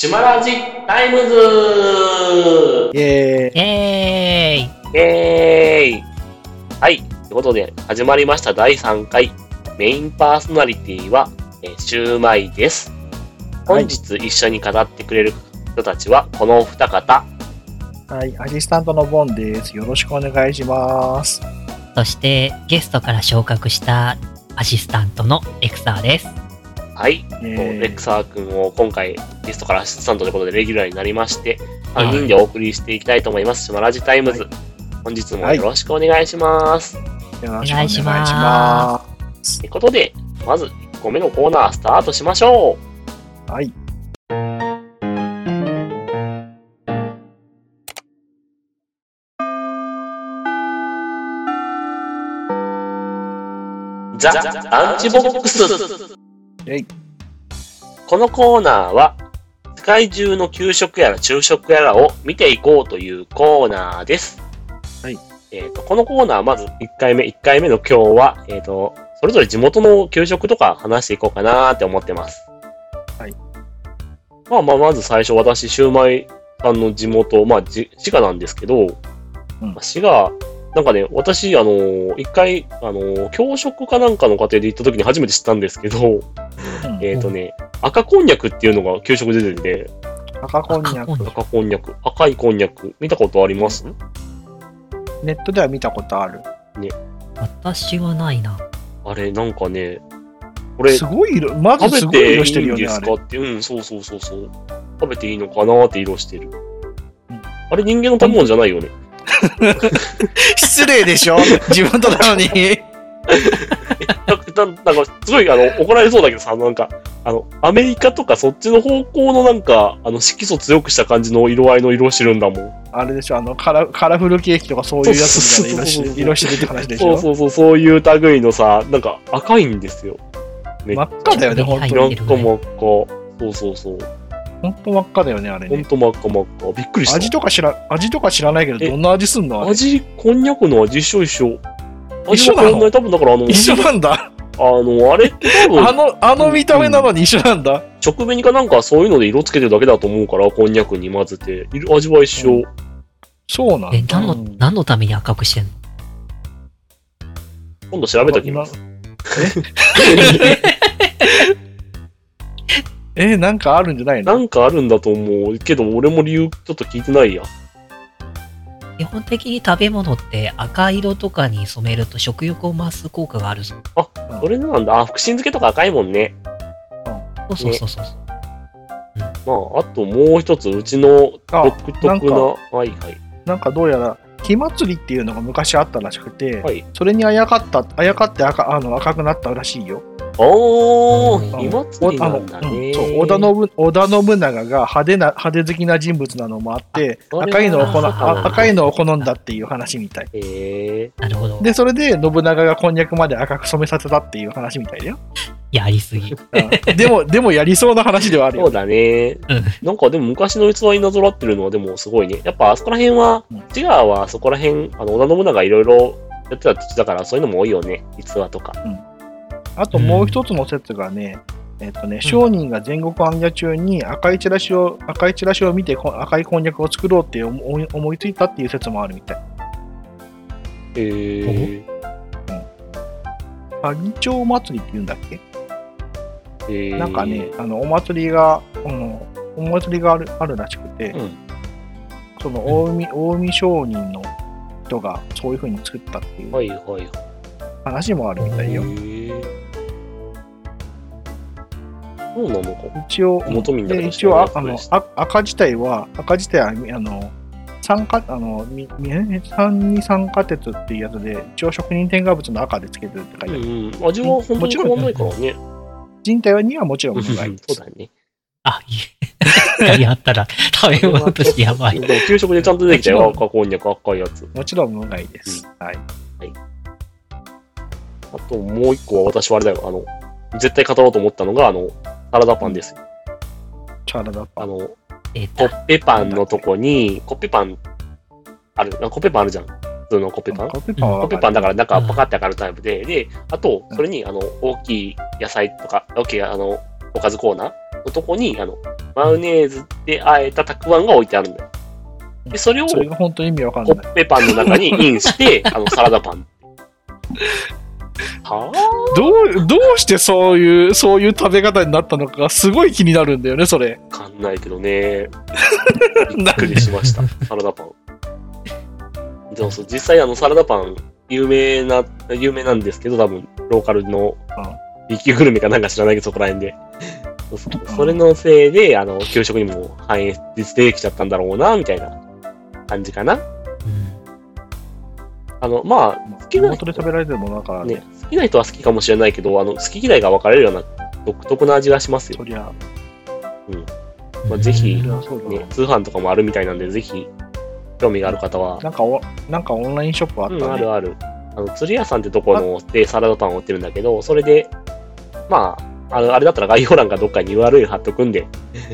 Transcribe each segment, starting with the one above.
チマラジタイムズイェーイ。イェーイイェーイはい。ということで、始まりました第3回。メインパーソナリティは、えー、シューマイです。本日一緒に語ってくれる人たちは、このお二方。はい、アシスタントのボンです。よろしくお願いします。そしてゲストから昇格したアシスタントのレクサーです。はい。イェーイレックサー君を今回ゲストからアシスタントということでレギュラーになりまして、3人でお送りしていきたいと思います。シマラジタイムズ。本日もよろしくお願いします。よろしくおお願いしま。ますということで、まず1個目のコーナースタートしましょはい。う。ザ・アンチボックス。このコーナーは、世界中の給食やら昼食やらを見ていこうというコーナーです。はい。えっ、と、このコーナー、まず1回目、1回目の今日は、えっ、と、それぞれ地元の給食とか話していこうかなーって思ってます。はい。まあまあ、まず最初、私、シューマイさんの地元、まあ、じ滋賀なんですけど、うんまあ滋賀、なんかね、私、あのー一回、あのー教職かなんかの家庭で行った時に初めて知ったんですけど、うんえっ、とね、赤こんにゃくっていうのが給食で出てて、赤こんにゃく赤こんにゃ。赤こんにゃく、赤いこんにゃく、見たことあります？ネットでは見たことある。私はないな。あれ、なんかね、これ、すごい色、まず食すごい色してるよね、んです。かって、うん、そうそうそうそう。食べていいのかなって色してるうん。あれ、人間の食べ物じゃないよね。失礼でしょ？自分となのに。なんか、すごい、あの、怒られそうだけどさ、なんか、あの、アメリカとかそっちの方向のなんか、あの、色素強くした感じの色合いの色してるんだもん。あれでしょ？あのカラ、カラフルケーキとかそういうやつみたいな色してるって話でしょ？そうそうそう、そういう類のさ、なんか赤いんですよ。真っ赤だよね、本当に。なんか真っ赤。そうそうそう。本当真っ赤だよね、あれね。ほんと真っ赤真っ赤。びっくりした。味とか知ら、味とか知らないけど、え？どんな味すんの味、こんにゃくの味一緒一緒。一緒なの？多分だからあの、一緒なんだ。あの、あれって多分、あの、あの見た目なのに一緒なんだ。直紅かなんかそういうので色つけてるだけだと思うから、こんにゃくに混ぜて。色味は一緒。うんそうなんだ。え、何の、何のために赤くしてんの？今度調べときます。え、なんかあるんじゃないの？なんかあるんだと思うけど、俺も理由ちょっと聞いてないや。基本的に食べ物って赤色とかに染めると食欲を増す効果があるぞ。それなんだ。あ、福神漬けとか赤いもんね。そうそうそうそう。まあ、あともう一つ、うちのあ独特な、なんかはいはい。なんかどうやら、火祭りっていうのが昔あったらしくて、はい。それにあやかった、あやかって赤あの赤くなったらしいよ。おー、うん火祭りあのなんだね。そう織田信織田信長が派手な派手好きな人物なのもあってあ赤いのを好赤いのを好んだっていう話みたいへえなるほど。でそれで信長がこんにゃくまで赤く染めさせたっていう話みたいだよ、やりすぎ。うんでもでもやりそうな話ではあるよそうだね。うんなんかでも昔の器になぞらってるのはでもすごいね。やっぱあそこら辺はうん、滋賀はそこら辺、あの、織田信長いろいろやってた土地だからそういうのも多いよね。逸話とか。あともう一つの説がね、えっとね、商人が全国行脚中に赤いチラシを赤いチラシを見てこ赤いこんにゃくを作ろうって思い思いついたっていう説もあるみたい。へえ萩町祭りって言うんだっけ？へえなんかね、あのお祭りが、うん、お祭りがあるあるらしくて、うん。その近江近江商人の人がそういう風に作ったっていう。話もあるみたいよ。そうなのか。一応、元民だ一応ああの赤自体は、赤自体はあの酸化あの酸に酸化鉄っていうやつで、一応職人添加物の赤でつけてるって書いてある。うんうん。味は本当に変わんないからね。人体にはもちろんうん無害です。そうだね。あ、いえ。やったら食べ物としてやばい。でも給食でちゃんと出てきたよ。赤こんにゃく赤いやつ。もちろん無害です。はい。あともう一個は私はあれだよ。あの、絶対語ろうと思ったのが、あの、サラダパンですよ。チャラダパン。あの、えコッペパンのとこに、コッペパンある、あコッペパンあるじゃん。普通のコッペパン。コッペパンはコッペパンだから中パカって上がるタイプで、で、あと、それに、あの、大きい野菜とか、大きい、あの、おかずコーナーのとこに、あの、マヨネーズで和えたたくあんが置いてあるんだよ。で、それをそれが本当に意味わかんない。コッペパンの中にインして、あの、サラダパン。はどう、どうしてそういう、そういう食べ方になったのかがすごい気になるんだよね、それ。ぁわかんないけどね。びっくりしました。サラダパン。でもそう、実際あの、サラダパン、有名な、有名なんですけど、多分、ローカルの B 級グルメかなんか知らないけど、そこら辺で。そうそううんそれのせいで、あの、給食にも反映実できちゃったんだろうな、みたいな感じかな。うんあの、まあ、好きな地元で食べられてるものだからね、ね、好きな人は好きかもしれないけど、あの、好き嫌いが分かれるような独特な味がしますよそ。りゃ、まあぜひね、通販とかもあるみたいなんで、ぜひ、興味がある方は、なんかお、なんかオンラインショップあったうん、ね。あるある。あの、釣り屋さんってところでサラダパンを売ってるんだけど、それで、まあ、あのあれだったら概要欄かどっかに URL 貼っとくんで、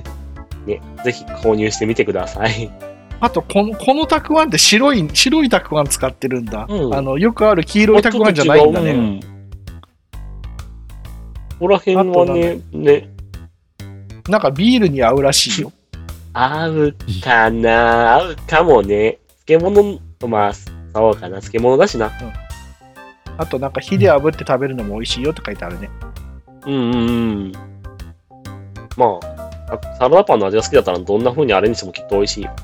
ね、ぜひ購入してみてください。あとこの、このたくあんって白い、白いたくあん使ってるんだ。うんあの、よくある黄色いたくあんじゃないんだね。うんここら辺はね、ね、なんかビールに合うらしいよ。合うかな合うかもね。漬物、まあ、そうかな。漬物だしな。あとなんか火で炙って食べるのも美味しいよって書いてあるね。うんうんうん。まあ、サラダパンの味が好きだったらどんな風にアレンジしてもきっと美味しいよ。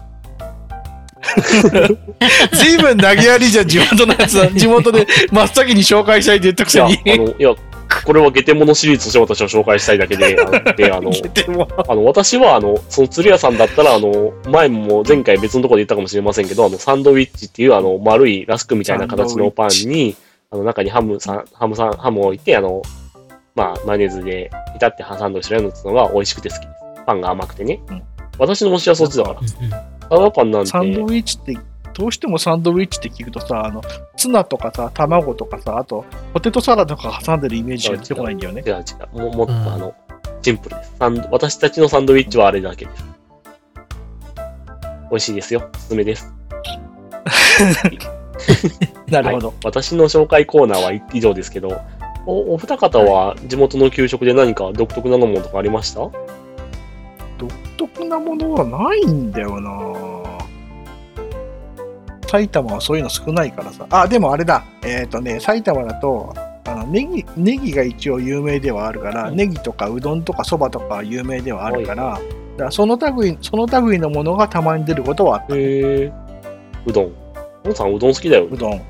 ずいぶん投げやりじゃん、地元のやつは。地元で真っ先に紹介したいって言ったくいや、せに。あの、いや、これはゲテモノシリーズとして私は紹介したいだけで、ああの、あの、私は、あの、その釣り屋さんだったら、あの、前も前回別のところで言ったかもしれませんけど、あの、サンドウィッチっていう、あの、丸いラスクみたいな形のパンに、あの、中にハムさん、ハムさん、ハムを置いて、あの、まあ、マヨネーズで、ピタって挟んで後ろにのが美味しくて好きです。パンが甘くてね。うん私の推しはそっちだから。サラダパンなんて、サンドウィッチって、どうしてもサンドウィッチって聞くとさ、あの、ツナとかさ、卵とかさ、あと、ポテトサラダとか挟んでるイメージしか出てこないんだよね。違う違う。ももっとうんあの、シンプルです。サンド私たちのサンドウィッチはあれだけです。美味しいですよ。おすすめです。なるほど。はい私の紹介コーナーは以上ですけど、おお二方は地元の給食で何か独特なものとかありました？独特なものはないんだよな埼玉はそういうの少ないからさ。あ、でもあれだ。えっ、とね、埼玉だと、あのネギ、ネギが一応有名ではあるから、うんネギとかうどんとかそばとか有名ではあるから、はだからその類、その類のものがたまに出ることはあった。へえ。うどん。おんさんうどん好きだよねう。どん。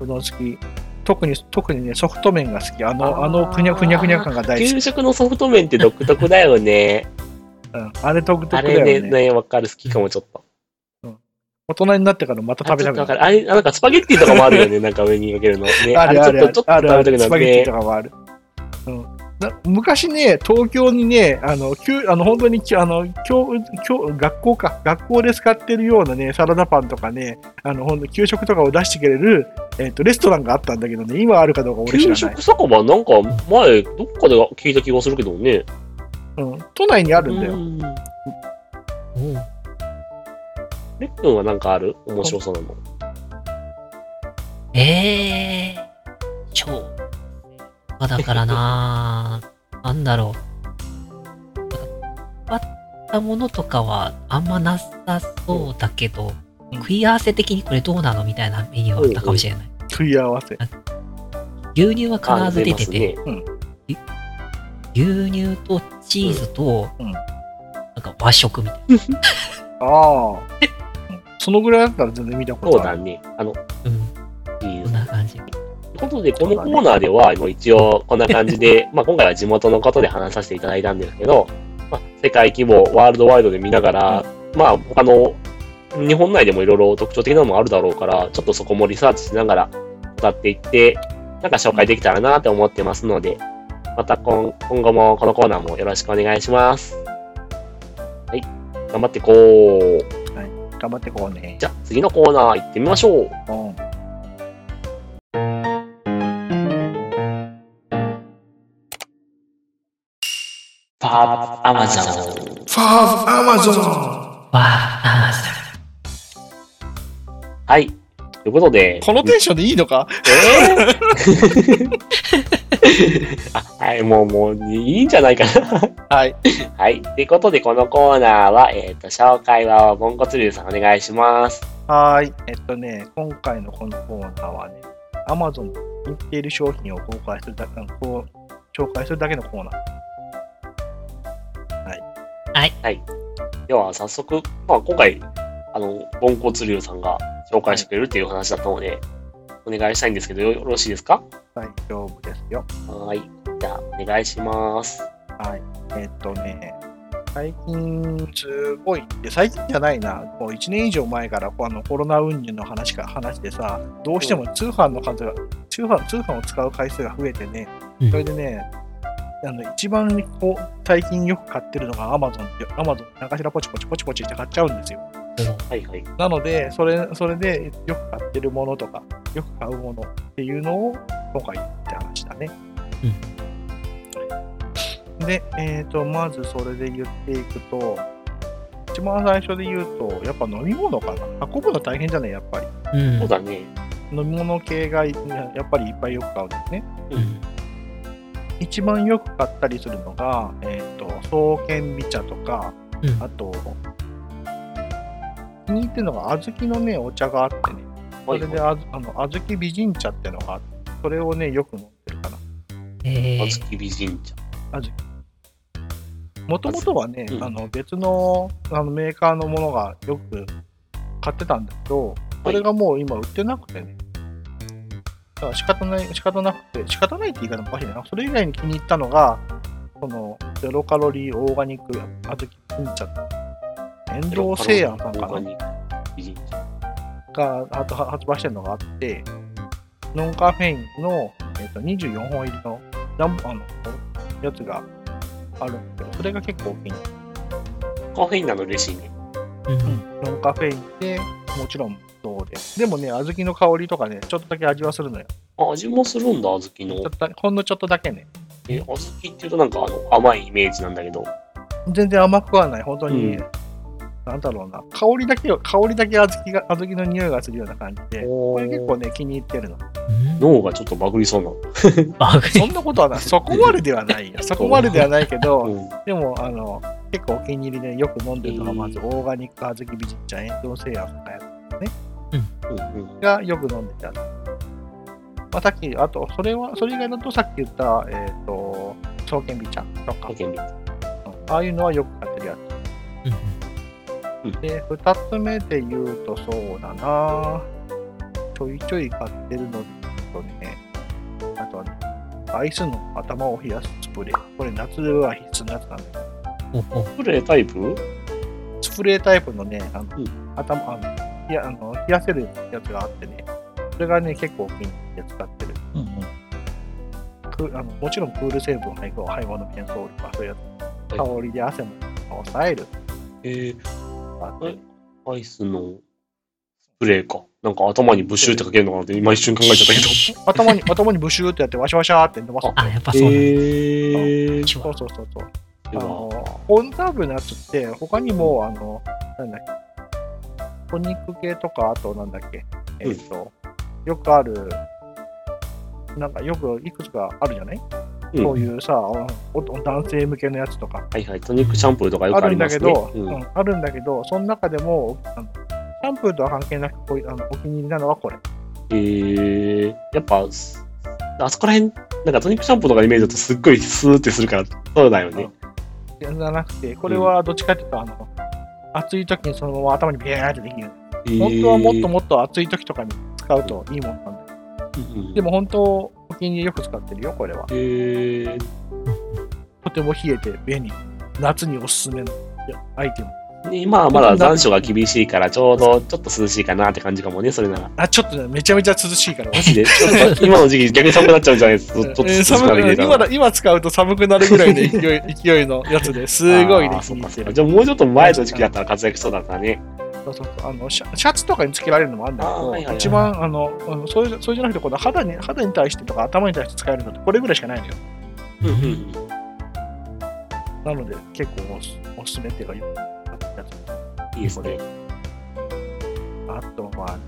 うどん好き。特に、特にね、ソフト麺が好き。あの、あの、ふにゃふにゃふにゃ感が大好給き。食のソフト麺って独特だよね。うん、あれ独特あだよね。れね、ね、わかる。好きかもちょっと。大人になってからまた食べたくなる。あれ、なんかスパゲッティとかもあるよね。なんか上にかけるの。ね、あれちょっと、ちょっと食べたくなるスパゲッティねとかもある。うんな昔ね、東京にね、あの、きゅあの本当にきあの教教学校か、学校で使ってるようなね、サラダパンとかね、あの、本当給食とかを出してくれる、えっ、と、レストランがあったんだけどね、今あるかどうか俺知ら給ない。食酒場なんか前、どっかで聞いた気がするけどね。うん、都内にあるんだよ。うんレックンはなんかある？面白そうなの。えー、超。まあだからな なんだろう。なんか変わったものとかはあんまなさそうだけど、うん食い合わせ的にこれどうなのみたいなメニューはあったかもしれない。食い合わせ。牛乳は必ず出てて、牛乳とチーズと、うんなんか和食みたい ああ。うんそのぐらいだったら全然見たことある。そうだね。あの、な。うん、いいこんな感じ。ということで、このコーナーでは、あの一応こんな感じで、まあ今回は地元のことで話させていただいたんですけど、まあ、世界規模、ワールドワイドで見ながら、まあ他の、日本内でもいろいろ特徴的なのもあるだろうから、ちょっとそこもリサーチしながら語っていって、なんか紹介できたらなって思ってますので、また今今後もこのコーナーもよろしくお願いします。はい。頑張っていこう。頑張ってこうね。じゃあ次のコーナー行ってみましょう。うんパーアマゾン。ファーアマゾンわあ、はい。ということで、このテンションでいいのか？えー？あ はい、もう、もう、いいんじゃないかな。はい。はい。ということで、このコーナーは、えっ、と、紹介は、ボンコツリュウさんお願いします。はーい。えっとね、今回のこのコーナーはね、Amazon の気に入っている商品を公開するだけ、あのこう紹介するだけのコーナー。では、早速、まあ、今回、あの、ボンコツリュウさんが紹介してくれるっていう話だったので、お願いしたいんですけど、よよろしいですか？大丈夫ですよ。はい。じゃあ、お願いします。はい。えっとね、最近、すごい、で最近じゃないな、もう1年以上前からこうあのコロナ運輸の話か話でさ、どうしても通販の数が、通販通販を使う回数が増えてね、うんそれでね、あの一番こう最近よく買ってるのが Amazon って、Amazon 何かしらポチポチポチポチって買っちゃうんですよ。はいはい。なので、それそれでよく買ってるものとか、よく買うものっていうのを今回言って話だね。で、えっ、と、まずそれで言っていくと、一番最初で言うと、やっぱ飲み物かな。運ぶの大変じゃない、やっぱり。うん。そうだね。飲み物系がややっぱりいっぱいよく買うんですね。うん。一番よく買ったりするのが、えっ、と、双剣美茶とか、うんあと、気に入ってるのが小豆のね、お茶があってね、それであずあの小豆美人茶ってのがあって、それをね、よく飲んでるかな。えー、あずき美人茶。もともとはね、うんあの別のあのメーカーのものがよく買ってたんだけど、それがもう今売ってなくてね。だから仕方ない、仕方なくて、仕方ないって言い方もおかしいな。それ以外に気に入ったのが、このゼロカロリーオーガニック小豆美人茶。遠藤製庵さんかな。があとは発売してるのがあって、ノンカフェインの、えー、と24本入りのジャンあのやつがあるんだけど、それが結構大きいんカフェインなの嬉しいね。うん。ノンカフェインで、もちろんそうで。でもね、小豆の香りとかね、ちょっとだけ味はするのよ。あ、味もするんだ、小豆のちょっ。とだほんのちょっとだけね。え、小豆っていうとなんかあの甘いイメージなんだけど。全然甘くはない。本当に、うんなんだろうな。香りだけを、香りだけ小豆が、小豆の匂いがするような感じで、これ結構ね、気に入ってるの。うん脳がちょっとバグりそうな。バグそんなことはない。そこまでではないよ。そこまでではないけど、うん。でも、あの、結構お気に入りでよく飲んでるのが、まず、えオーガニック小豆美人茶、遠藤製薬のやうんうんつがよく飲んでた。まあ、さっき、あと、それは、それ以外だとさっき言った、えっ、と、双剣美茶とか保、険料ああいうのはよく買ってるやうんつ。で、二つ目で言うと、そうだなちょいちょい買ってるのとね、あとはね、アイスの頭を冷やすスプレー。これ夏は必須のやつなんだけどスプレータイプ？スプレータイプのね、あの、うん頭、あの、冷やあの冷やせるやつがあってね、それがね、結構お気に入りで使ってる。くあのもちろんクール成分配合、配合のメンソールとかそういうやつ、は香りで汗も抑える。えー、あえアイスのスプレーか。なんか頭にブシューってかけるのかなって今一瞬考えちゃったけど。頭に、頭にブシューってやって、ワシャワシャーって伸ばす。あ、やっぱそうなんだ。そうそうそうそう。あの、コーンターブのやつって、他にも、あの、なんだっけ、トニック系とか、あとなんだっけ、えっ、と、よくある、なんかよくいくつかあるじゃない、うんそういうさ男性向けのやつとか。はいはい、トニックシャンプーとかよくあるんありますね。だけど、あるんだけど、その中でもあのシャンプーとは関係なくこういうあのお気に入りなのはこれ。えー、やっぱ、すあそこら辺、なんかトニックシャンプーとかのイメージだとすっごいスーってするから、そうだよね。じゃなくて、これはどっちかっていうと、あの暑い時にそのまま頭にビャーってできる。えー。本当はもっともっと暑い時とかに使うといいものなんだでも本当、お気に入りよく使ってるよ、これは。えー、とても冷えて便利。夏におすすめのアイテム。今はまだ残暑が厳しいから、ちょうどちょっと涼しいかなって感じかもね、それなら。あ、ちょっとね、めちゃめちゃ涼しいから。マジで、ちょっと今の時期逆に寒くなっちゃうんじゃない？ですか。ちょっと寒くなり入れたら今だ今使うと寒くなるぐらいの勢い勢いのやつですごいね。じゃあもうちょっと前の時期だったら活躍しそうだったね。そうそうそうあのシャシャツとかにつけられるのもあるんだけど、はいはいはい一番あのあのそれそれじゃなくてこの肌に肌に対してとか頭に対して使えるのってこれぐらいしかないのよ。うん。なので結構おすおすすめっていうかよやつ。いいですね。あとは、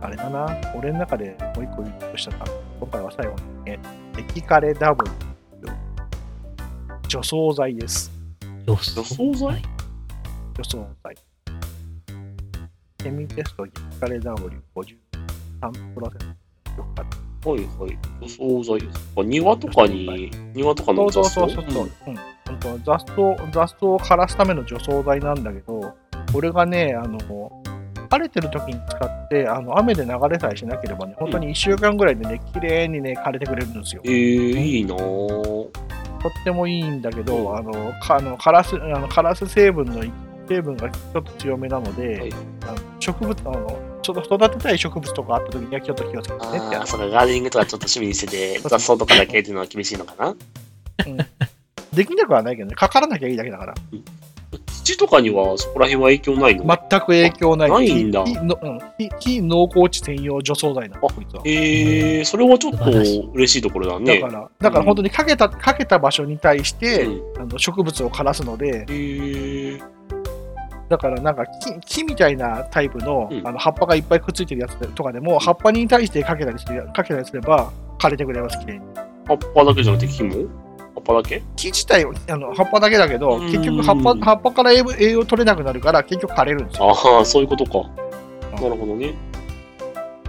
あれだな、俺の中でもう一個言うとしたら、今回は最後にね、激カレ W 除草剤です。除除草剤？除草剤。セミテスト激カレ W53%。よかったはいはい。除草剤ですか。庭とかに、庭とかのそう雑草？そうそうそう。うん。本当雑草、雑草を枯らすための除草剤なんだけど、これがね、あの、晴れてる時に使って、あの雨で流れさえしなければね、本当に1週間ぐらいでね、綺麗にね、枯れてくれるんですよ。えー、いいなぁ。とってもいいんだけど、うんあの、かあのカラス、あのカラス成分の成分がちょっと強めなので、はい。あの植物、あの、ちょっと育てたい植物とかあった時にはちょっと気をつけてねってああ、そうか、ガーデニングとかちょっと趣味にしてて、雑草とかだけっていうのは厳しいのかな？うん。できなくはないけどね、かからなきゃいいだけだから。土とかにはそこら辺は影響ないの、全く影響ない。ないんだ。非のうん。非非濃厚地専用除草剤なの、こいつは。えー、それはちょっと嬉しいところだね。だから、だから本当にかけた、かけた場所に対して、うん。あの植物を枯らすので、えー、だからなんか木木みたいなタイプの,、うんあの葉っぱがいっぱいくっついてるやつとかでも、葉っぱに対してかけたりするかけたりすれば枯れてくれます、きれいに。葉っぱだけじゃなくて木も？葉っぱだけ？木自体はあの葉っぱだけだけど、うん結局葉っぱ葉っぱから栄養栄養取れなくなるから、結局枯れるんですよ。ああ、そういうことか。なるほどね。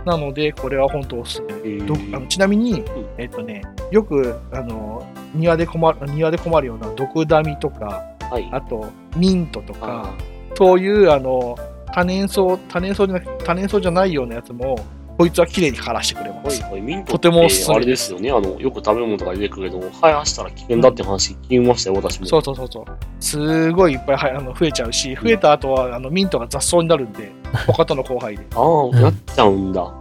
なので、これは本当おすすめ。あのちなみに、えっとね、よくあの庭で困る庭で困るような毒ダミとか、はい。あとミントとかあ、そういうあの多年草、多年草じゃなく多年草じゃないようなやつも、こいつはきれいに枯らしてくれます。はいはい。ミントとってあれですよね。あの、よく食べ物とか出てくるけど、生やしたら危険だって話聞きましたよ、私も。そうそうそうそう。すごいいっぱいはあの増えちゃうし、増えた後はあのミントが雑草になるんで、他との交配で。ああ、なっちゃうんだ。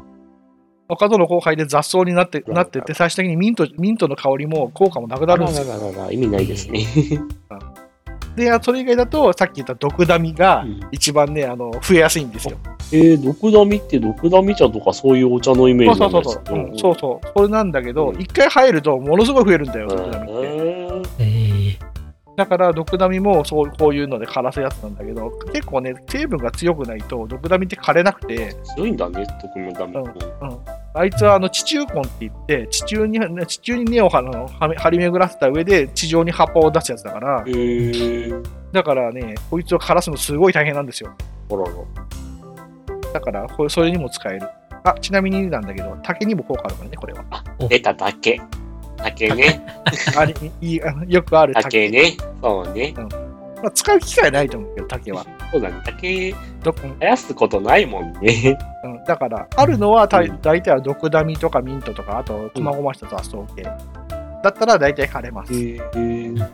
他との交配で雑草になってうんなってって、最終的にミントミントの香りも効果もなくなるんですよ。意味ないですね。で、それ以外だと、さっき言った毒ダミがうん。一番ね、あの増えやすいんですよ。えー、毒ダミって毒ダミ茶とかそういうお茶のイメーそうジそうそうそう、なんですけどうん、そうそう、それなんだけど、うん。一回入るとものすごい増えるんだよ、毒ダミって。だから、毒ダミもそうこういうので枯らすやつなんだけど、結構ね、成分が強くないと、毒ダミって枯れなくて、強いんだね、毒のダミ。うんあいつはあの地中根って言って、地中にね地中に根を張り巡らせた上で、地上に葉っぱを出すやつだから。だからね、こいつを枯らすのすごい大変なんですよ。ほらら。だから、これそれにも使える。あ、ちなみになんだけど、竹にも効果あるからね、これは。出た竹。竹ね。あれいいよくある竹。竹ね。そうね。まあ、使う機会ないと思うけど、竹は。そうだね。竹どうん生やすことないもんね。うん、だから、あるのはたうん大体は毒ダミとかミントとか、あと、くまごました雑草系。だったら大体枯れます。へー。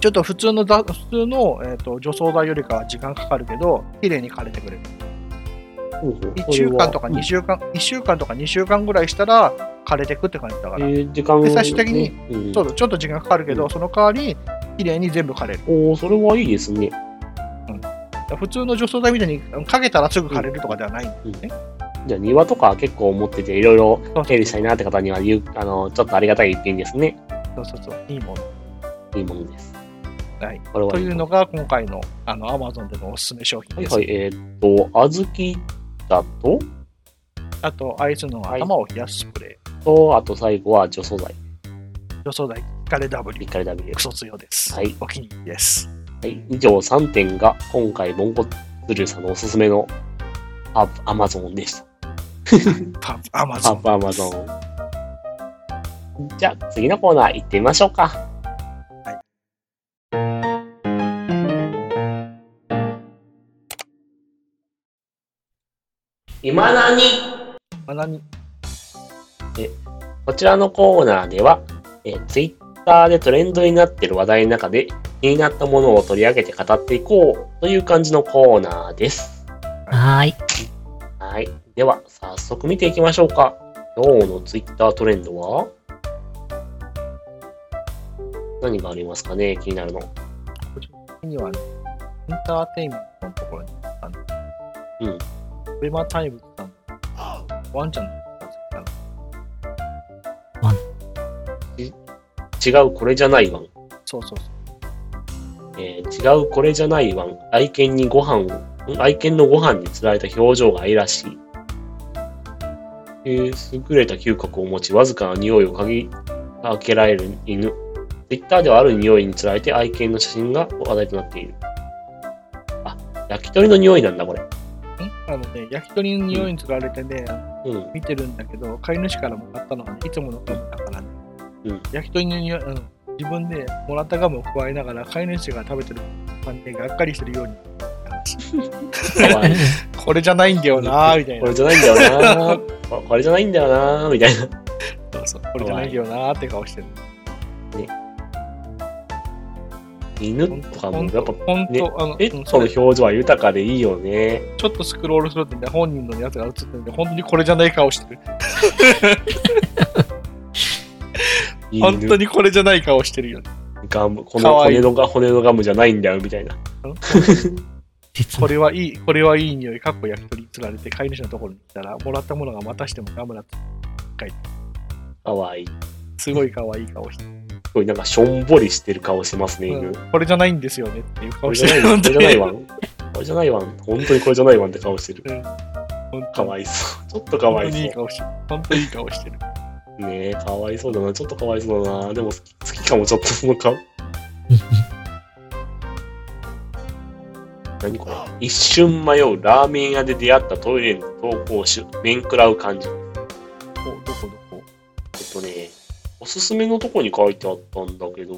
ちょっと普通のざ普通の、えー、と除草剤よりかは時間かかるけど、綺麗に枯れてくれる。ほうほう1週間とか2それは週間、1週間とか2週間ぐらいしたら枯れてくって感じだから、えー、時間で最終的にうんそうちょっと時間かかるけど、うんその代わり、綺麗に全部枯れる。おーそれはいいですね。普通の除草剤みたいにかけたらすぐ枯れるとかではないんだよね。じゃあ庭とか結構持ってていろいろ整理したいなって方には言うあのちょっとありがたい一品ですね。そうそうそう、いいもの。いいものです。はい、というのが今回のあの Amazon でのおすすめ商品です。はいはい、えーっと、小豆だと、あと、アイスの頭を冷やすスプレー、と、あと最後は除草剤。除草剤、ガレ W リ、カルダビルク。ソ強です。はいお気に入りです。はい、以上3点が今回、ボンコツルーさんのおすすめのアアマゾンでした。パアマアゾン。ップアマゾン。じゃあ次のコーナー行ってみましょうか。今何まなにこちらのコーナーでは、えー、Twitter でトレンドになっている話題の中で気になったものを取り上げて語っていこうという感じのコーナーです。はーい。はい。では、早速見ていきましょうか。今日の Twitter トレンドは？何がありますかね？気になるの。個人的にはね、エンターテインメントのところにあの、うん。アベマタイムズさんのワンちゃんのやつが好きなの違うこれじゃないワン。そうそうそう。えー違うこれじゃないワン。愛犬にご飯を、ん愛犬のご飯に釣られた表情が愛らしい。えー優れた嗅覚を持ち、わずかな匂いを嗅ぎ分けられる犬。Twitter ではある匂いにつられて愛犬の写真が話題となっている。あ、焼き鳥の匂いなんだ、これ。んあのね、焼き鳥の匂いにつられてね、うん。見てるんだけど、飼い主からもらったのはね、いつものガムだからね。うん焼き鳥の匂い、うん、自分でもらったガムを加えながら、飼い主が食べてる感じががっかりしてるように。これじゃないんだよなーみたいな。これじゃないんだよなここれじゃないんだよなみたいな。そうそうこれじゃないんだよなーって顔してる。犬とかも、やっぱ、ほんと、ねあの、ペットの表情は豊かでいいよね。ちょっとスクロールするとね、本人のやつが映ってるんで、本当にこれじゃない顔してる。本当に。にこれじゃない顔してるよね。ガム、こかわいいの骨のが骨のガムじゃないんだよ、みたいな。実 これはいい、これはいい匂い、かっこ焼き鳥につられて飼い主のところに来たら、もらったものがまたしてもガムだって、かわいい。すごい可愛い顔してごいなんかしょんぼりしてる顔してますね、犬。うんこれじゃないんですよねっていうこ顔してる。れじゃないわ。これじゃないわ。これじゃないわ。本当にこれじゃないわって顔してる。本当かわいそう。ちょっとかわい本当にいいそ顔してる。本当にいい顔してる。う。ねえ、かわいそうだな。ちょっとかわいそうだな。でも好き好きかも、ちょっとその顔。何これ？一瞬迷うラーメン屋で出会ったトイレの投稿手、面食らう感じ。おどこどこおすすめのとこに書いてあったんだけど、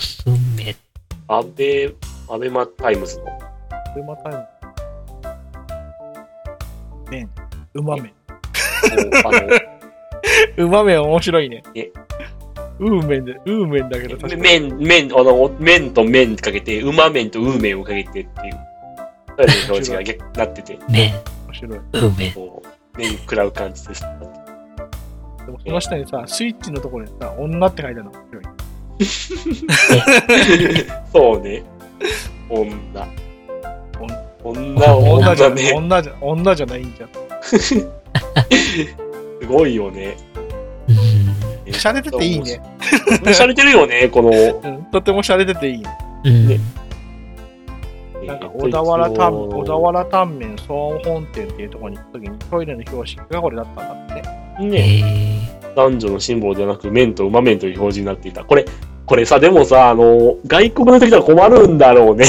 進め。アベ、アベマタイムズの。ルマタイム。麺。うま麺。あの、うま麺面白いね。えうー麺で、うー麺だけど確かに。麺、麺、あの、麺と麺かけて、うま麺とう麺をかけてっていう、表示が逆になってて、め、面白い。うめ。こう、麺食らう感じです。でもその下にさ、スイッチのところにさ、女って書いてあるの。そうね。女。女、女じゃ女ね。女じゃ女じゃないんじゃん。すごいよね。うん。洒落てていいね。しゃれてるよね、この。うん、とても洒落てていいね。うん。ねなんかえー小田原タン、小田原タンメン総本店っていうところに行った時にトイレの表紙がこれだったんだってね。ね、え男女のシンボルではなく、麺と馬麺という表示になっていた。これ、これさ、でもさ、あの、外国の人来たら困るんだろうね。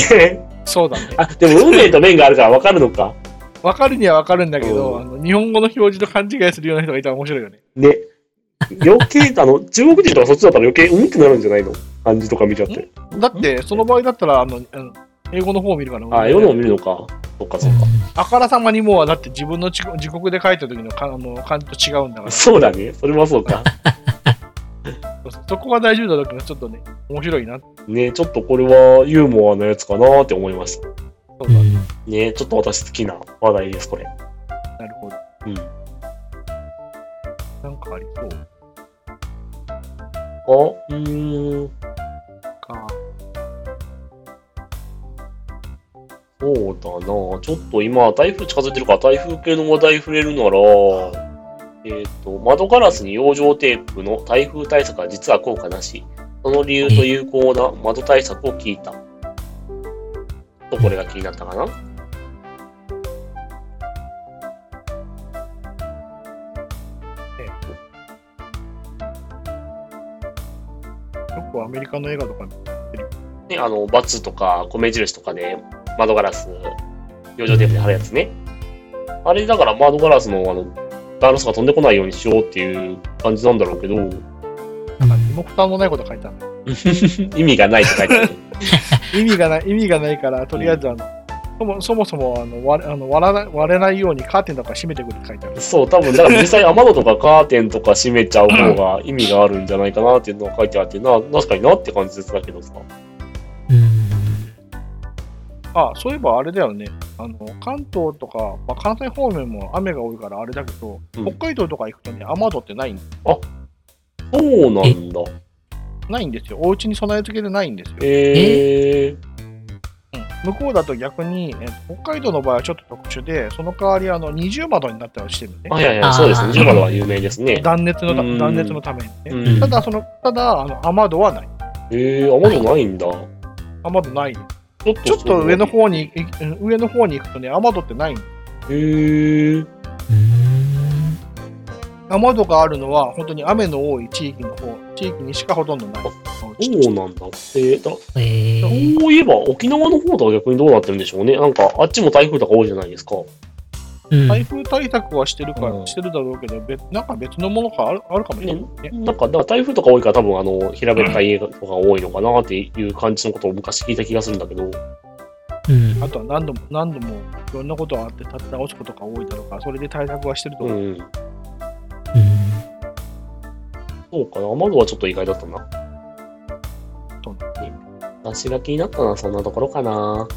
そうだね。あ、でも、運麺と麺があるから分かるのか。わかるにはわかるんだけど、うんあの日本語の表示と勘違いするような人がいたら面白いよね。ね。余計、あの、中国人とかそっちだったら余計、うんってなるんじゃないの？漢字とか見ちゃって。だって、その場合だったら、あの、うん英語の方を見るから。あ、世のを見るのか。そっかそっか。あからさまにもう、だって自分のち自国で書いた時のかあの漢字と違うんだから。そうだね。それはそうか。そこが大丈夫だから、ちょっとね、面白いな。ね、ちょっとこれはユーモアのやつかなって思いました。そうだうん。ね、ちょっと私好きな話題です、これ。なるほど。うん。なんかありそうあ、うーん。か。そうだな。ちょっと今、台風近づいてるから、台風系の話題触れるなら、えっ、と、窓ガラスに養生テープの台風対策は実は効果なし。その理由と有効な窓対策を聞いた。と、これが気になったかな？よくアメリカの映画とかでね、あの、バツとか米印とかで窓ガラス、養生テープで貼るやつね。あれだから窓ガラスのあの、ガラスが飛んでこないようにしようっていう感じなんだろうけど、なんか身も蓋もないこと書いてあるの。意味がないって書いてある。意味がない、意味がないから、とりあえずあの、そもそもそもあの割れあの割らない割れないようにカーテンとか閉めてくるって書いてある。そう、多分、だから実際雨戸とかカーテンとか閉めちゃう方が意味があるんじゃないかなっていうのが書いてあって、な、確かになって感じですだけどさ。うん。あ、そういえばあれだよね。あの関東とか、まあ、関西方面も雨が多いからあれだけど、うん北海道とか行くとね、雨戸ってないんそうなんだ。ないんですよ。お家に備え付けでないんですよ。えー、うん向こうだと逆に、え北海道の場合はちょっと特殊で、その代わりあの二重窓になったりしてるのね。はいはいはい、あーそうですね。ジマドは有名ですね。断熱の断熱のためにね。うんただ、その、ただ、あの雨戸はない。えー、雨戸ないんだ。雨戸ない。ちょっと上の方に、い上の方に行くとね、雨戸ってないの。へー、うん。雨戸があるのは、本当に雨の多い地域の方、地域にしかほとんどない。そうなんだ。えー、だえー、そういえば、沖縄の方とは逆にどうなってるんでしょうね。なんか、あっちも台風とか多いじゃないですか。うん。台風対策はしてるから、うんしてるだろうけど、別なんか別のものがあるあるかもしれないね。なんか、だから台風とか多いから多分、あの、平べったい映画とか多いのかなっていう感じのことを昔聞いた気がするんだけど。うんあとは何度も何度もいろんなことがあって立て直すことが多いだろうから、それで対策はしてると思う。うん。うん。そうかな。雨戸はちょっと意外だったな。そうね私が気になったのはそんなところかな。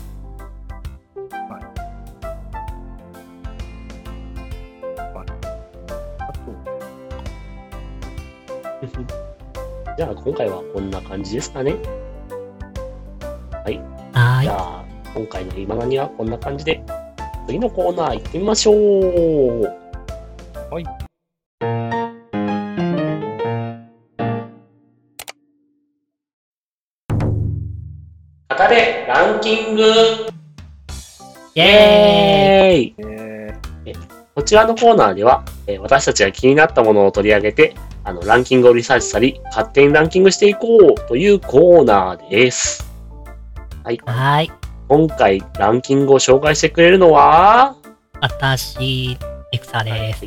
じゃあ、今回はこんな感じですかね。はじーい。ゃあ、今回の今何はこんな感じで、次のコーナー行ってみましょう。はい。語れランキングイェーイイェーイえこちらのコーナーでは、えー私たちが気になったものを取り上げて、あの、ランキングをリサーチしたり、勝手にランキングしていこうというコーナーです。はい。はーい。今回、ランキングを紹介してくれるのは、私、エクサです。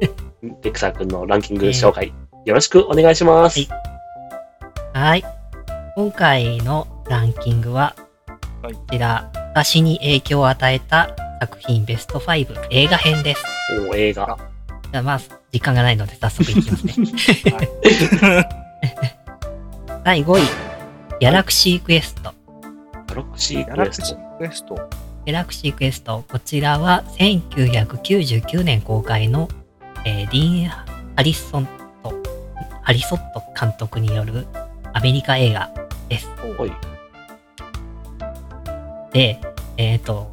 ベクサー君のランキング紹介、よろしくお願いします。はい。今回のランキングは、はいこちら、私に影響を与えた作品ベスト5映画編です。お映画。じゃあまあ、時間がないので早速いきますね。第5位、ギャラクシークエスト。ギャラクシーギャラクエスト。ークエスト。ギャラクシークエスト。こちらは1999年公開の、えーディーン・ハリソンと、ハリソット監督によるアメリカ映画です。はい。で、えっ、と、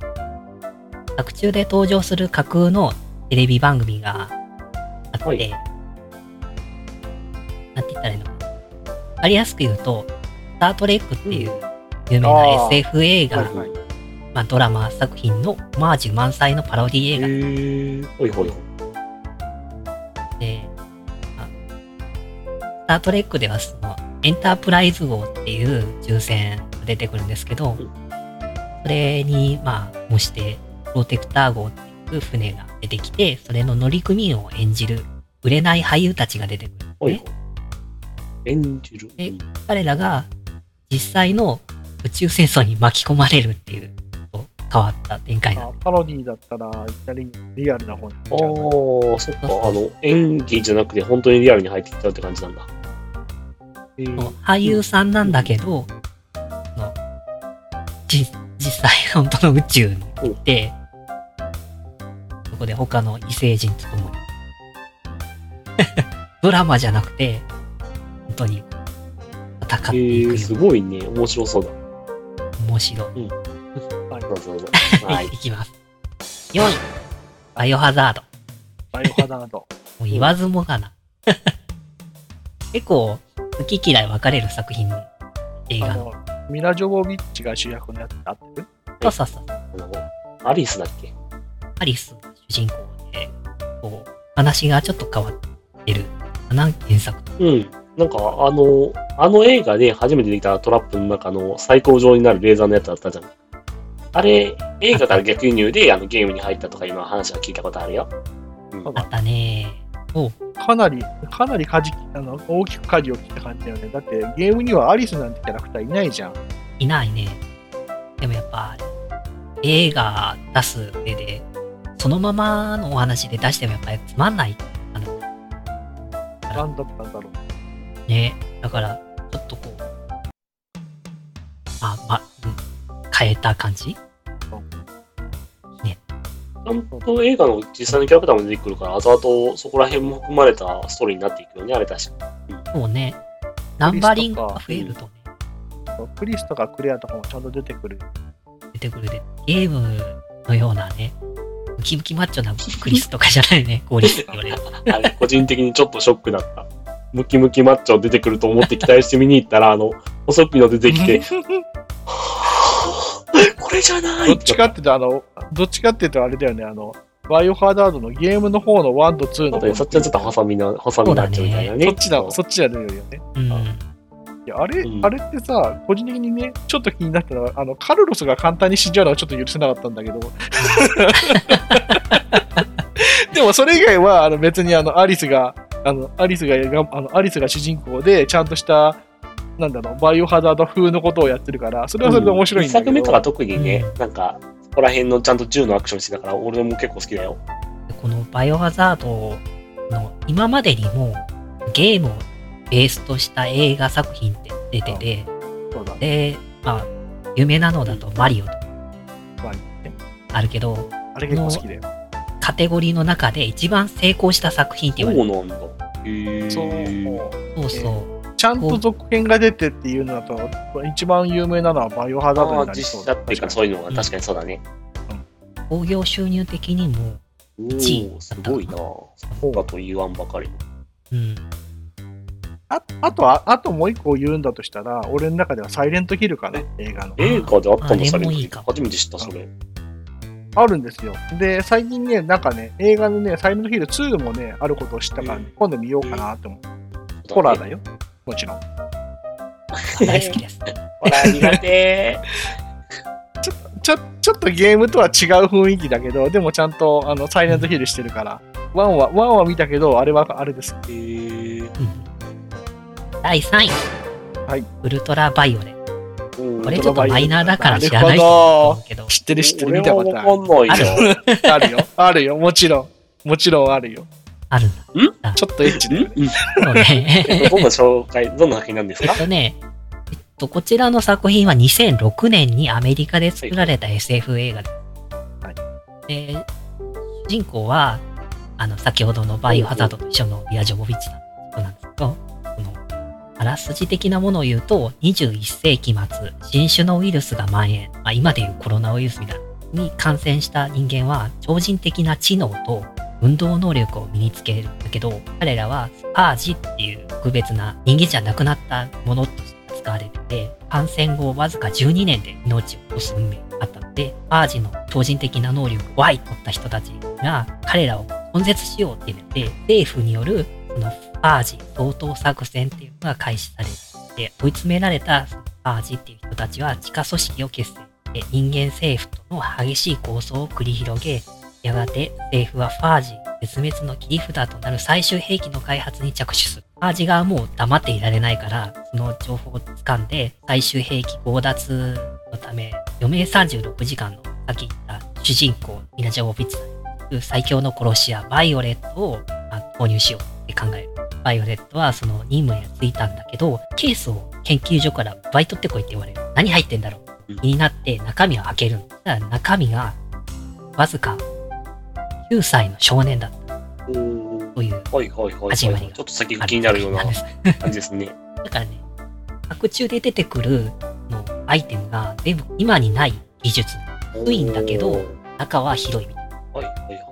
作中で登場する架空のテレビ番組があって、はいなんて言ったらいいのかな。わかりやすく言うと、スター・トレックっていう有名あなー SF 映画、はいはい。まあ、ドラマ作品のオマージュ満載のパロディ映画。ほいほいほい。で、まあスター・トレックではそのエンタープライズ号っていう銃船が出てくるんですけど、うんそれにまあ模してプロテクター号って船が出てきてそれの乗組員を演じる売れない俳優たちが出てくるね。演じる？え彼らが実際の宇宙戦争に巻き込まれるっていうと変わった展開なパロディだったら、いきなりリアルな方にああ、そっか。あの、演技じゃなくて本当にリアルに入ってきたって感じなんだ。えす、ー俳優さんなんだけど、そのじ実際本当の宇宙に行って、で他の異星人と共に ドラマじゃなくて本当に戦っていえー、くようすごいね。面白そうだ。な面白い。どうぞどうぞ。は、はいい。いきます。4位、バイオハザード。バイオハザード。もう言わずもがな。結構、好き嫌い分かれる作品、映画の。あの、ミラ・ジョボビッチが主役のやつってあって？るそうそうそう。あの、アリスだっけ？アリスが主人公で、こう、話がちょっと変わってるかな、原作と。うん。なんか、あの、あの映画で初めてできたトラップの中の最高上になるレーザーのやつだったじゃん。あれ、映画から逆輸入であのゲームに入ったとか今話は聞いたことあるよ。うんそうあったねおかなり、かなり舵あの大きく舵を切った感じだよね。だってゲームにはアリスなんてキャラクターいないじゃん。いないね。でもやっぱ、映画出す上で、そのままのお話で出してもやっぱりつまんない。あの、なんだったんだろう。ね。だから、ちょっとこう、あ、ま、うん変えた感じ？ちゃんと映画の実際のキャラクターも出てくるから、後々そこら辺も含まれたストーリーになっていくよね、あれ確か。そうね。ナンバリングが増えるとね、クリスとかクレアとかもちゃんと出てくる。出てくるで、ゲームのようなね、ムキムキマッチョなクリスとかじゃないね、ゴリスって言われる。あれ、個人的にちょっとショックだった。ムキムキマッチョ出てくると思って期待して見に行ったら、あの、細くの出てきて、これじゃないどっちかっていうと、あの、どっちかっていうとあれだよね、あの、バイオハザードのゲームの方の1と2のそうだね、そっちはちょっと細身の、細身になっちゃうみたいなね。そっちだ、そっちやるよね。うん。いやあれ、うんあれってさ、個人的にね、ちょっと気になったのは、あの、カルロスが簡単に死んじゃうのはちょっと許せなかったんだけど。でもそれ以外は、あの別にあの、アリスが、あの、アリスがが、あの、アリスが主人公で、ちゃんとした、なんだろう、バイオハザード風のことをやってるから、それはそれで面白いん一だけど。作目とか特にね、うなんか、そこら辺のちゃんと銃のアクションしてたから、俺も結構好きだよ。このバイオハザードの今までにもゲームをベースとした映画作品って出てて、そうだね。で、まあ、有名なのだとマリオとかあるけど、あれ結構好きだよ。カテゴリーの中で一番成功した作品ってそう言われてなんだ。へーそう。そうそう。ちゃんと続編が出てっていうのだと、一番有名なのはバイオハザードになりそう実写っていうか、そういうのが確かにそうだね。興行収入的にも、お一位ー、すごいなそうだと言わんばかりの。うん、ああとは、あともう一個言うんだとしたら、俺の中ではサイレントヒルかな、映画の。映画であったあの？されあれもいいか初めて知った、それ。あるんですよ。で、最近ね、なんかね、映画のね、サイレントヒル2もね、あることを知ったから、うん今度見ようかなって思う。ホラーだよ。もちろん。大好きです。ホラー苦手。ちょ、ちょっとゲームとは違う雰囲気だけど、でもちゃんと、あの、サイレントヒルしてるから、ワンは、ワンは見たけど、あれは、あれです。へーうん第3位、はいウルトラバイオレ。うんこれちょっとマイナーだから知らないけど、知ってる知ってる、俺見たはことある。わかんないよ。あるよ。あるよ。もちろん。もちろんあるよ。あるん？だ。ちょっとエッチね。ね。どんな紹介、どんな作品なんですか？えっとね、えっと、こちらの作品は2006年にアメリカで作られた SF 映画です。はいで主人公は、あの、先ほどのバイオハザードと一緒のビア・ジョボビッチさん人なんですけど、あらすじ的なものを言うと、21世紀末、新種のウイルスが蔓延、まあ、今でいうコロナウイルスみたいな、に感染した人間は、超人的な知能と運動能力を身につける。んだけど、彼らはスパージっていう特別な人間じゃなくなったものとして使われてて、感染後わずか12年で命を落とす運命があったので、スパージの超人的な能力をワイとった人たちが彼らを根絶しようって言って、政府によるそのスパージ相当作戦っていうのが開始されて、追い詰められたスパージっていう人たちは地下組織を結成して、人間政府との激しい抗争を繰り広げ、やがて政府はファージ絶滅の切り札となる最終兵器の開発に着手する。ファージ側もう黙っていられないから、その情報を掴んで、最終兵器強奪のため、余命36時間のさっき言った主人公、ミナ・ジャボビッツさん最強の殺し屋、バイオレットをまあ投入しようって考える。バイオレットはその任務に就いたんだけど、ケースを研究所から奪い取ってこいって言われる。何入ってんだろう気になって中身を開けるの。ただ中身がわずか9歳の少年だったという。始まりがちょっと先が気になるような感じですね。だからね、白中で出てくるのアイテムが全部今にない技術。薄いんだけど中は広いみたいな。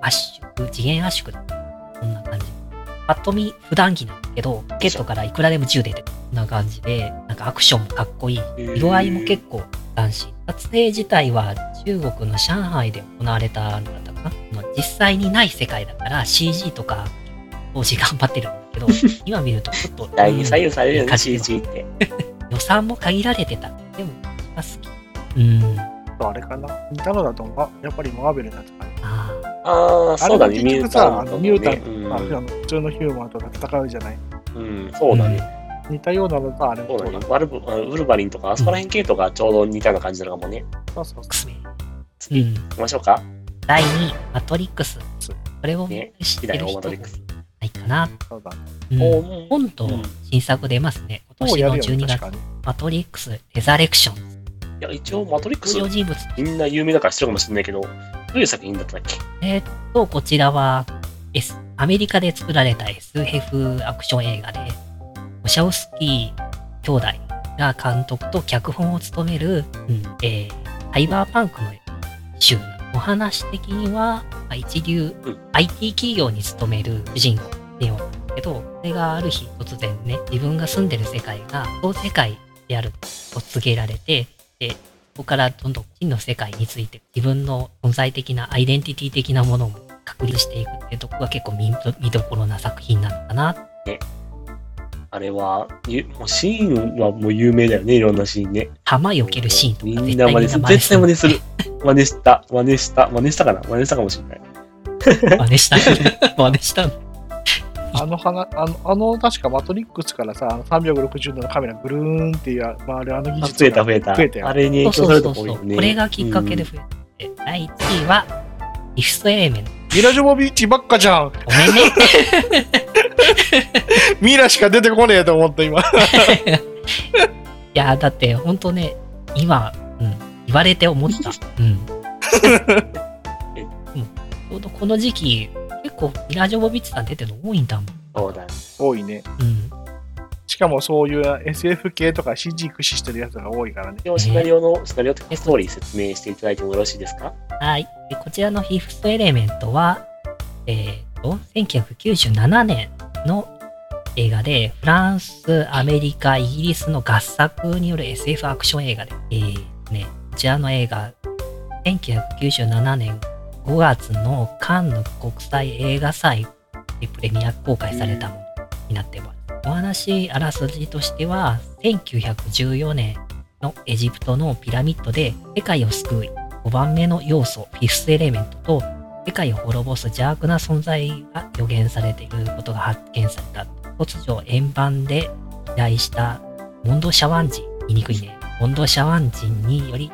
圧縮、次元圧縮だ。こんな感じ。パッと見普段着なんだけど、ポケットからいくらでも銃出てくる。こんな感じで、なんかアクションもかっこいい。色合いも結構斬新。撮影自体は中国の上海で行われたのだったかな。まあ実際にない世界だから CG とか当時頑張ってるんだけど、今見るとちょっと、第に左右されるよね、うん CG って。予算も限られてた。でも、好き。うん。あれかな似たのだと、あ、やっぱりマーベルのやつかね。ああ、ああ、あそうだね、結局さ、あのミュータント、うんああの普通のヒューマンとか戦うじゃない。うん、そうだね。似たようなのがあれもそうだそうだね。ワルブウルヴァリンとか、あそこら辺系統がちょうど似たような感じなのかもね。そうそうそくすめ。次、うん。行きましょうか。第2位、マトリックス。これをね知って好きだよ、る人もいマトリックス。ないかな。うそうだね。う本とうん新作出ますね。今年のもうやるよね、12月。マトリックス・レザレクション。いや、一応、マトリックス。みんな有名だから知ってるかもしれないけど、どういう作品だったっけ？えーっと、こちらは、S、アメリカで作られた SF アクション映画で、オシャウスキー兄弟が監督と脚本を務める、うん。えーサイバーパンクの週お話的には、まあ一流うん。IT 企業に勤める主人公ではあるけど、それがある日突然ね、自分が住んでる世界が、同世界であると告げられて、で、そこからどんどん真の世界について自分の存在的なアイデンティティ的なものも確立していくってところが結構見どころな作品なのかな。あれは、ゆもうシーンはもう有名だよね、いろんなシーンね。弾避けるシーンとかみんな真似する。絶対真似する。真似した。真似した。真似したかな？真似したかもしれない。真似した。真似したの？あの花、あの、あの確かマトリックスからさ、あの360度のカメラぐるーんってや回るあの技あ術が増えた増えた。増えたよあれにそう影響さそうそうそう。ね。これがきっかけで増えて、第1位は、リフトエレメント。ミラ・ジョボビッチばっかじゃん。ごめんね。ミラしか出てこねえと思った今。いや、だって本当ね、今、うん、言われて思った。うん。うんちょうどこの時期、結構ミラ・ジョボビッチさん出てるの多いんだもん。そうだね。多いね。うん。しかもそういう SF 系とか CG 駆使してるやつが多いからね。でもシナリオの、シナリオとストーリー説明していただいてもよろしいですか？はい。でこちらのフィフストエレメントは、えっ、と、1997年の映画で、フランス、アメリカ、イギリスの合作による SF アクション映画で、えーね、こちらの映画、1997年5月のカンヌ国際映画祭でプレミア公開されたものになっています。お話、あらすじとしては、1914年のエジプトのピラミッドで世界を救い、5番目の要素、フィフスエレメントと、世界を滅ぼす邪悪な存在が予言されていることが発見された。突如、円盤で飛来したモンドシャワン人、言いにくいね。モンドシャワン人により、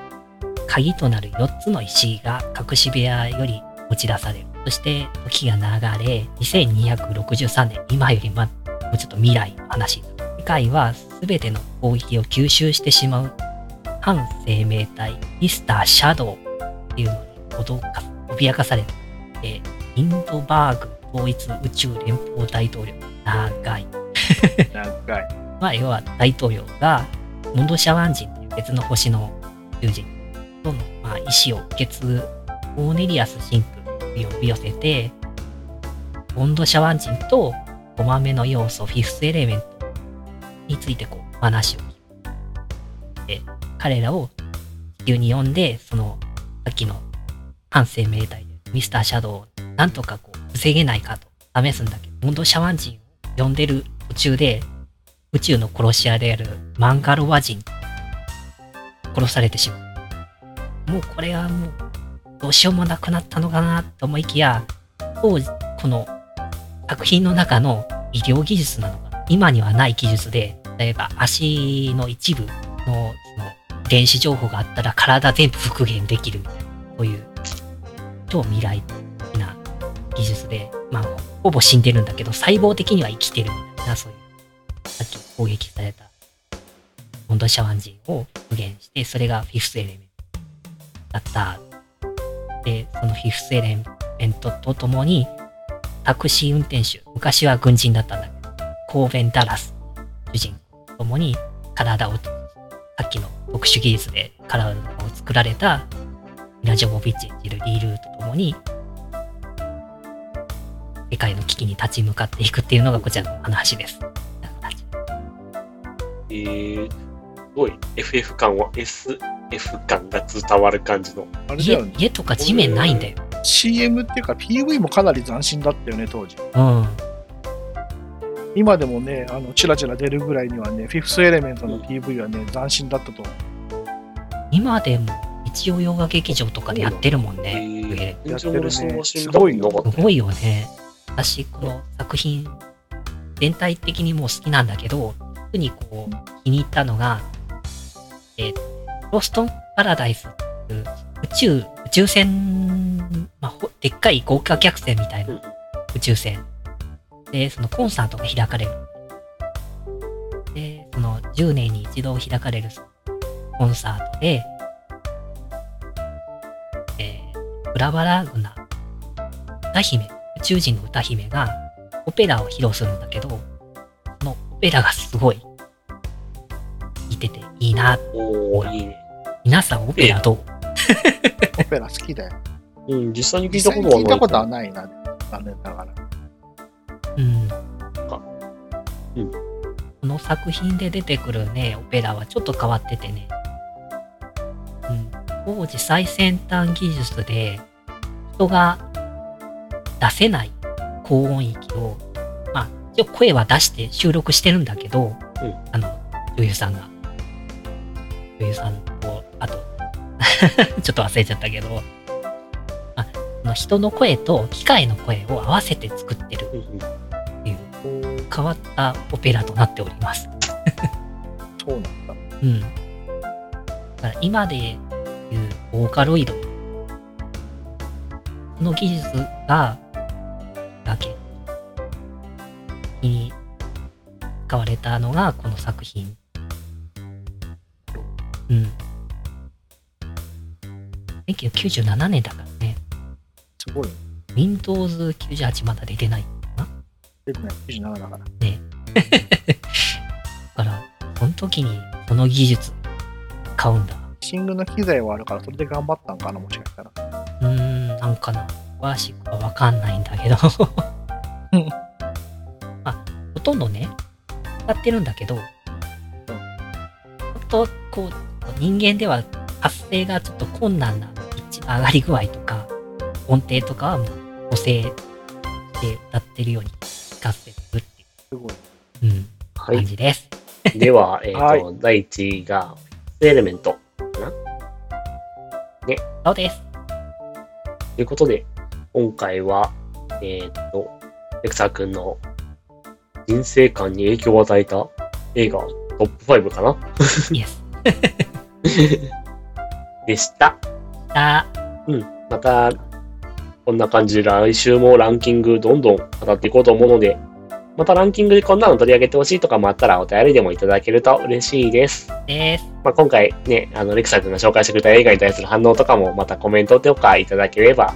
鍵となる4つの石が隠し部屋より持ち出される。そして、時が流れ、2263年、今よりま、もうちょっと未来の話。世界は全ての攻撃を吸収してしまう反生命体、ミスター・シャドウっていうのに脅か脅かされて、インドバーグ統一宇宙連邦大統領、長い。長い。まあ、要は大統領が、モンドシャワン人という別の星の囚人との、まあ、意思を受け継ぐコーネリアス神父を呼び寄せて、モンドシャワン人と5番目の要素、フィフスエレメントについてこう話を聞く。で、彼らを地球に呼んで、その、さっきの反生命体で、ミスターシャドウをなんとかこう、防げないかと試すんだけど、モンドシャワン人を呼んでる途中で、宇宙の殺し屋であるマンガロワ人、殺されてしまう。もうこれはもう、どうしようもなくなったのかなと思いきや、当時、この作品の中の医療技術なのか、今にはない技術で、例えば足の一部のその電子情報があったら体全部復元できるみたいな、そういう超未来的な技術で、まあ、ほぼ死んでるんだけど、細胞的には生きてるみたいな、そういう、さっき攻撃された、モンドシャワン人を復元して、それがフィフスエレメント。だった。で、そのフィフスエレメントとともに、タクシー運転手、昔は軍人だったんだけど、コーベン・ダラス、主人と共に体を、さっきの特殊技術で体を作られたミラ・ジョボビッチ演じるリールーと共に、世界の危機に立ち向かっていくっていうのがこちらの話です。えー、すごい FF 感は SF 感が伝わる感じの。家あれだよね。家とか地面ないんだよ。CM っていうか PV もかなり斬新だったよね、当時。うん。今でもね、あの、チラチラ出るぐらいにはね、フィフスエレメントの PV はね、斬新だったと思う。今でも日曜洋画劇場とかでやってるもんえね。えー、やってるねすごいよすごいよね。私、この作品、全体的にもう好きなんだけど、特にこう、気に入ったのが、えーロストンパラダイスっていう宇宙、宇宙船、まあ、ほでっかい豪華客船みたいな宇宙船。で、そのコンサートが開かれる。で、その10年に一度開かれるコンサートで、えー、ブラバラグナ歌姫、宇宙人の歌姫がオペラを披露するんだけど、そのオペラがすごい、聴いてていいな。おー、いいね。皆さんオペラどう？オペラ好きだよ。うん、実際に聞いたことはない。に聞いたことはないな、残念ながら。うん。うんこの作品で出てくるね、オペラはちょっと変わっててね、うん、当時最先端技術で、人が出せない高音域を、まあ、一応声は出して収録してるんだけど、うんあの、女優さんが。女優さんと、あと、ちょっと忘れちゃったけど、あ、その人の声と機械の声を合わせて作ってるっていう変わったオペラとなっております。そうなんだ。うん。だから今でいうボーカロイド。この技術が、だけに使われたのがこの作品。うん。1997年だからね。すごい。Windows 98まだ出てない。出てない。97だから。だから、その時にその技術買うんだ。シングの機材はあるから、それで頑張ったんかな、もしかしたら。うーん、なんかな。詳しくはわかんないんだけど。う んあ、ほとんどね、使ってるんだけど、ほんと、こう、人間では発声がちょっと困難なピッチの上がり具合とか、音程とかはもう補正して歌ってるように聞かせてるっていすごい。う、うん、はい。感じです。では、えっ、と、はい第1位が、エレメント。そうです。ということで、今回は、えっ、と、レクサー君の人生観に影響を与えた映画トップ5かな？イエス。でした。あ、うん。また、こんな感じで来週もランキングどんどん語っていこうと思うので、またランキングでこんなの取り上げてほしいとかもあったらお便りでもいただけると嬉しいです。です。まあ、今回ね、あの、レクサー君が紹介してくれた映画に対する反応とかもまたコメントとかいただければ、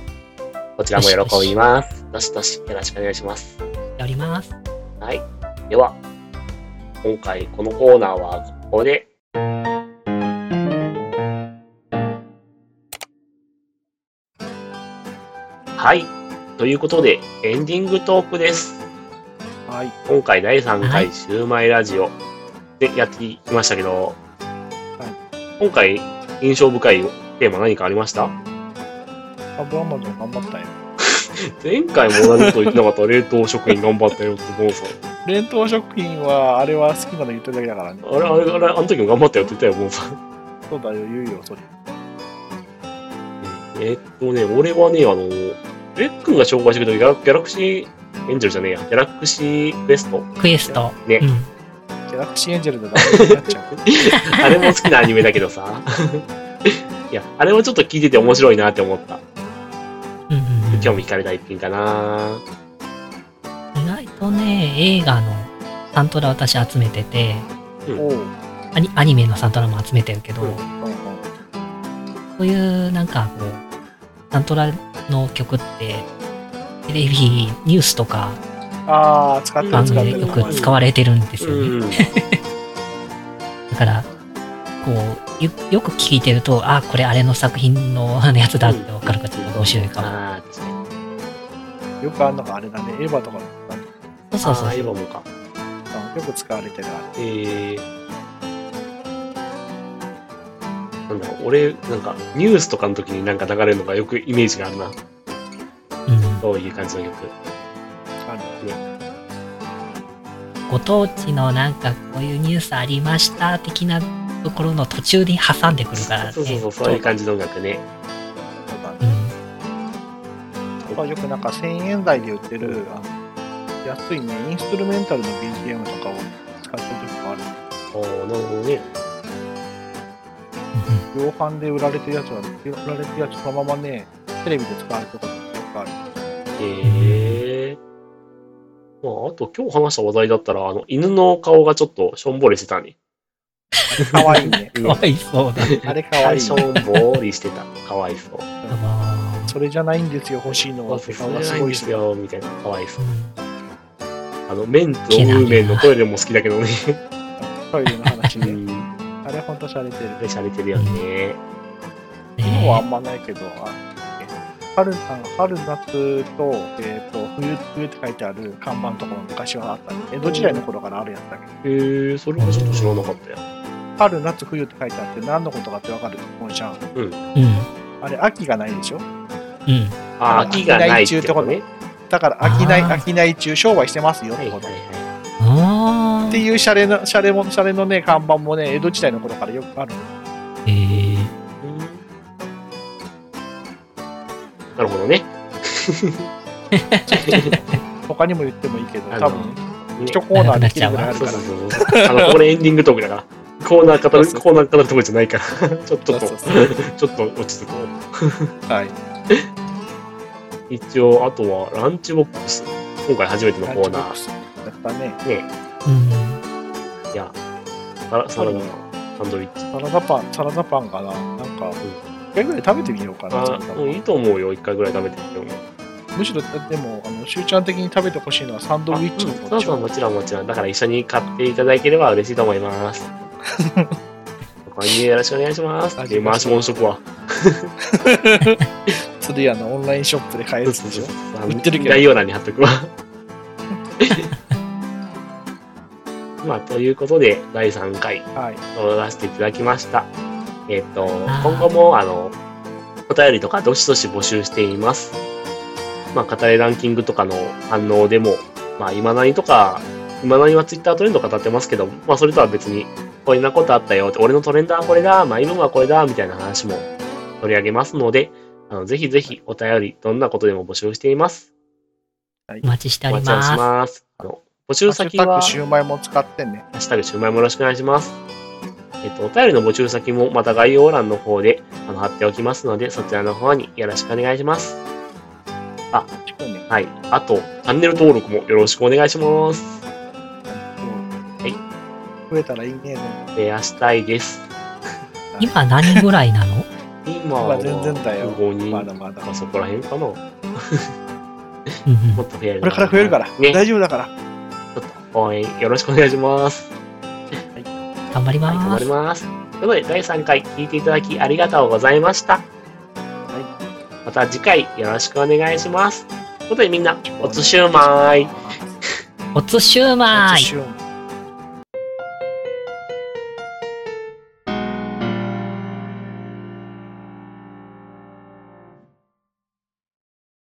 こちらも喜びます。どしどしよろしくお願いします。やります。はい。では、今回このコーナーはここで、はい。ということで、エンディングトークです。はい。今回第3は回シューマイラジオでやってきましたけど、今回印象深いテーマ何かありました？アブアマゾン頑張ったよ。前回も同じこと言ってなかった冷凍食品頑張ったよってボンさん。冷凍食品は、あれは好きなの言ってるだけだからね。あれ、あれ、あれ、あの時も頑張ったよって言ったよ、ボンさん。そうだよ、言うよ、それ。えーっとね、俺はね、あの、レックンが紹介してくれたギャラギャラクシーエンジェルじゃねえや、ギャラクシーベスト。クエスト。ねうん。ギャラクシーエンジェルでダメになっちゃう。あれも好きなアニメだけどさ。いや、あれもちょっと聞いてて面白いなって思った。うんうんうん興味惹かれた一品かな意外とね、映画のサントラ私集めてて、おう。うんアニアニメのサントラも集めてるけど、うんうん。そういうなんかこう、サントラの曲って、テレビ、ニュースとかああ、使ってる番。組でよく使われてるんですよね。うん。だから、こう、よよく聞いてると、あ、これあれの作品のあのやつだってわかるからちょっと面白いかも。ああ、確かに。よくあるのがあれだね。エヴァとかそうそうそうあー。今もか。よく使われてるあれ。えー。なんだろう、俺、なんか、ニュースとかの時になんか流れるのがよくイメージがあるな。うん。そういう感じの曲。あるご当地のなんかこういうニュースありました的なところの途中に挟んでくるからね。そうそうそう、そういう感じの音楽ね。そうん。まあよくなんか1000円台で売ってる安いね、インストゥルメンタルの BGM とかを使ってる時もある。おーなるほどね。量販で売られてるやつは、売られてるやつそのままね、テレビで使われてることもよくある。へえ。まあ、あと今日話した話題だったら、あの、犬の顔がちょっとしょんぼりしてたね。かわいいね。かわいそうだ。あれかわいいしょんぼりしてた。かわいそう。あそれじゃないんですよ、欲しいのは。そう顔それないんがすごいし。ですよ、みたいな。かわいそう。あの、メンとムーメンのトイレも好きだけどね。トイレの話で。うん。あれほんと洒落てる。で、しゃれてるよね。今はあねんまないけど、あ春あの春夏と,、えー、と冬冬って書いてある看板とかも昔はあったね。江戸時代の頃からあるやつだけど、へえ、それはちょっと知らなかったよ。春夏冬って書いてあって何のことかってわかる？もんじゃん。うん。あれ秋がないでしょ？うん。あ、秋がないってことね。だから飽きない、飽きない中商売してますよっはいはいてこと。はあっていうシャレの、シャレも、シャレのね、看板もね、江戸時代の頃からよくある。ー。えー。い。なるほどね。他にも言ってもいいけど、多分、ね一コーナーできるぐらいあるから。そうそう。あの、これエンディングトークだから。コーナー語る、そうそうコーナー語るところじゃないから。ちょっと、ちょっとそうそうちょっと落ち着こう。はい。一応、あとは、ランチボックス。今回初めてのコーナランチボックスやったね。ー。ね、うん。いや、サラサラダのサンドイッチ。サラダパン、サラダパンかな。なんか、一回ぐらい食べてみようかな。うんいいと思うよ。一回ぐらい食べてみても。むしろ、でも、あの、しゅうちゃん的に食べてほしいのはサンドウィッチのあうんそうそう、もちろんもちろん。だから一緒に買っていただければ嬉しいと思います。これによろしくお願いします。で、回し物しとくわ。釣り屋のオンラインショップで買えるでしょ。売ってるけど概要欄に貼っとくわ。まあ、ということで、第3回、はい。撮らせていただきました。えっ、と、あー今後も、あの、お便りとかどしどし募集しています。まあ、語りランキングとかの反応でも、まあ、今何とか、今何はツイッタートレンド語ってますけど、まあ、それとは別に、こんなことあったよって、俺のトレンドはこれだ、マイブームはこれだ、みたいな話も取り上げますので、あのぜひぜひお便り、どんなことでも募集しています。お待ちしておりお待ちをします。ます。募集先は、グシューマイも使ってね。ハッシュタグシューマイもよろしくお願いします。えっと、お便りの募集先もまた概要欄の方であの貼っておきますので、そちらの方によろしくお願いします。近くね。はい。あと、チャンネル登録もよろしくお願いします。はい。増えたらいいね。増やしたいです。今何ぐらいなの？今はまあ全然だよ5人、まだまだまあ、そこら辺かな。もっと増える。これから増えるから。ね。大丈夫だから。応援よろしくお願いします。頑張りはい、頑ます張り。ます。ということで、第3回聞いていただきありがとうございました。また次回よろしくお願いします。ということでみんな、おつしゅうまーい。おつシューマイシューマイ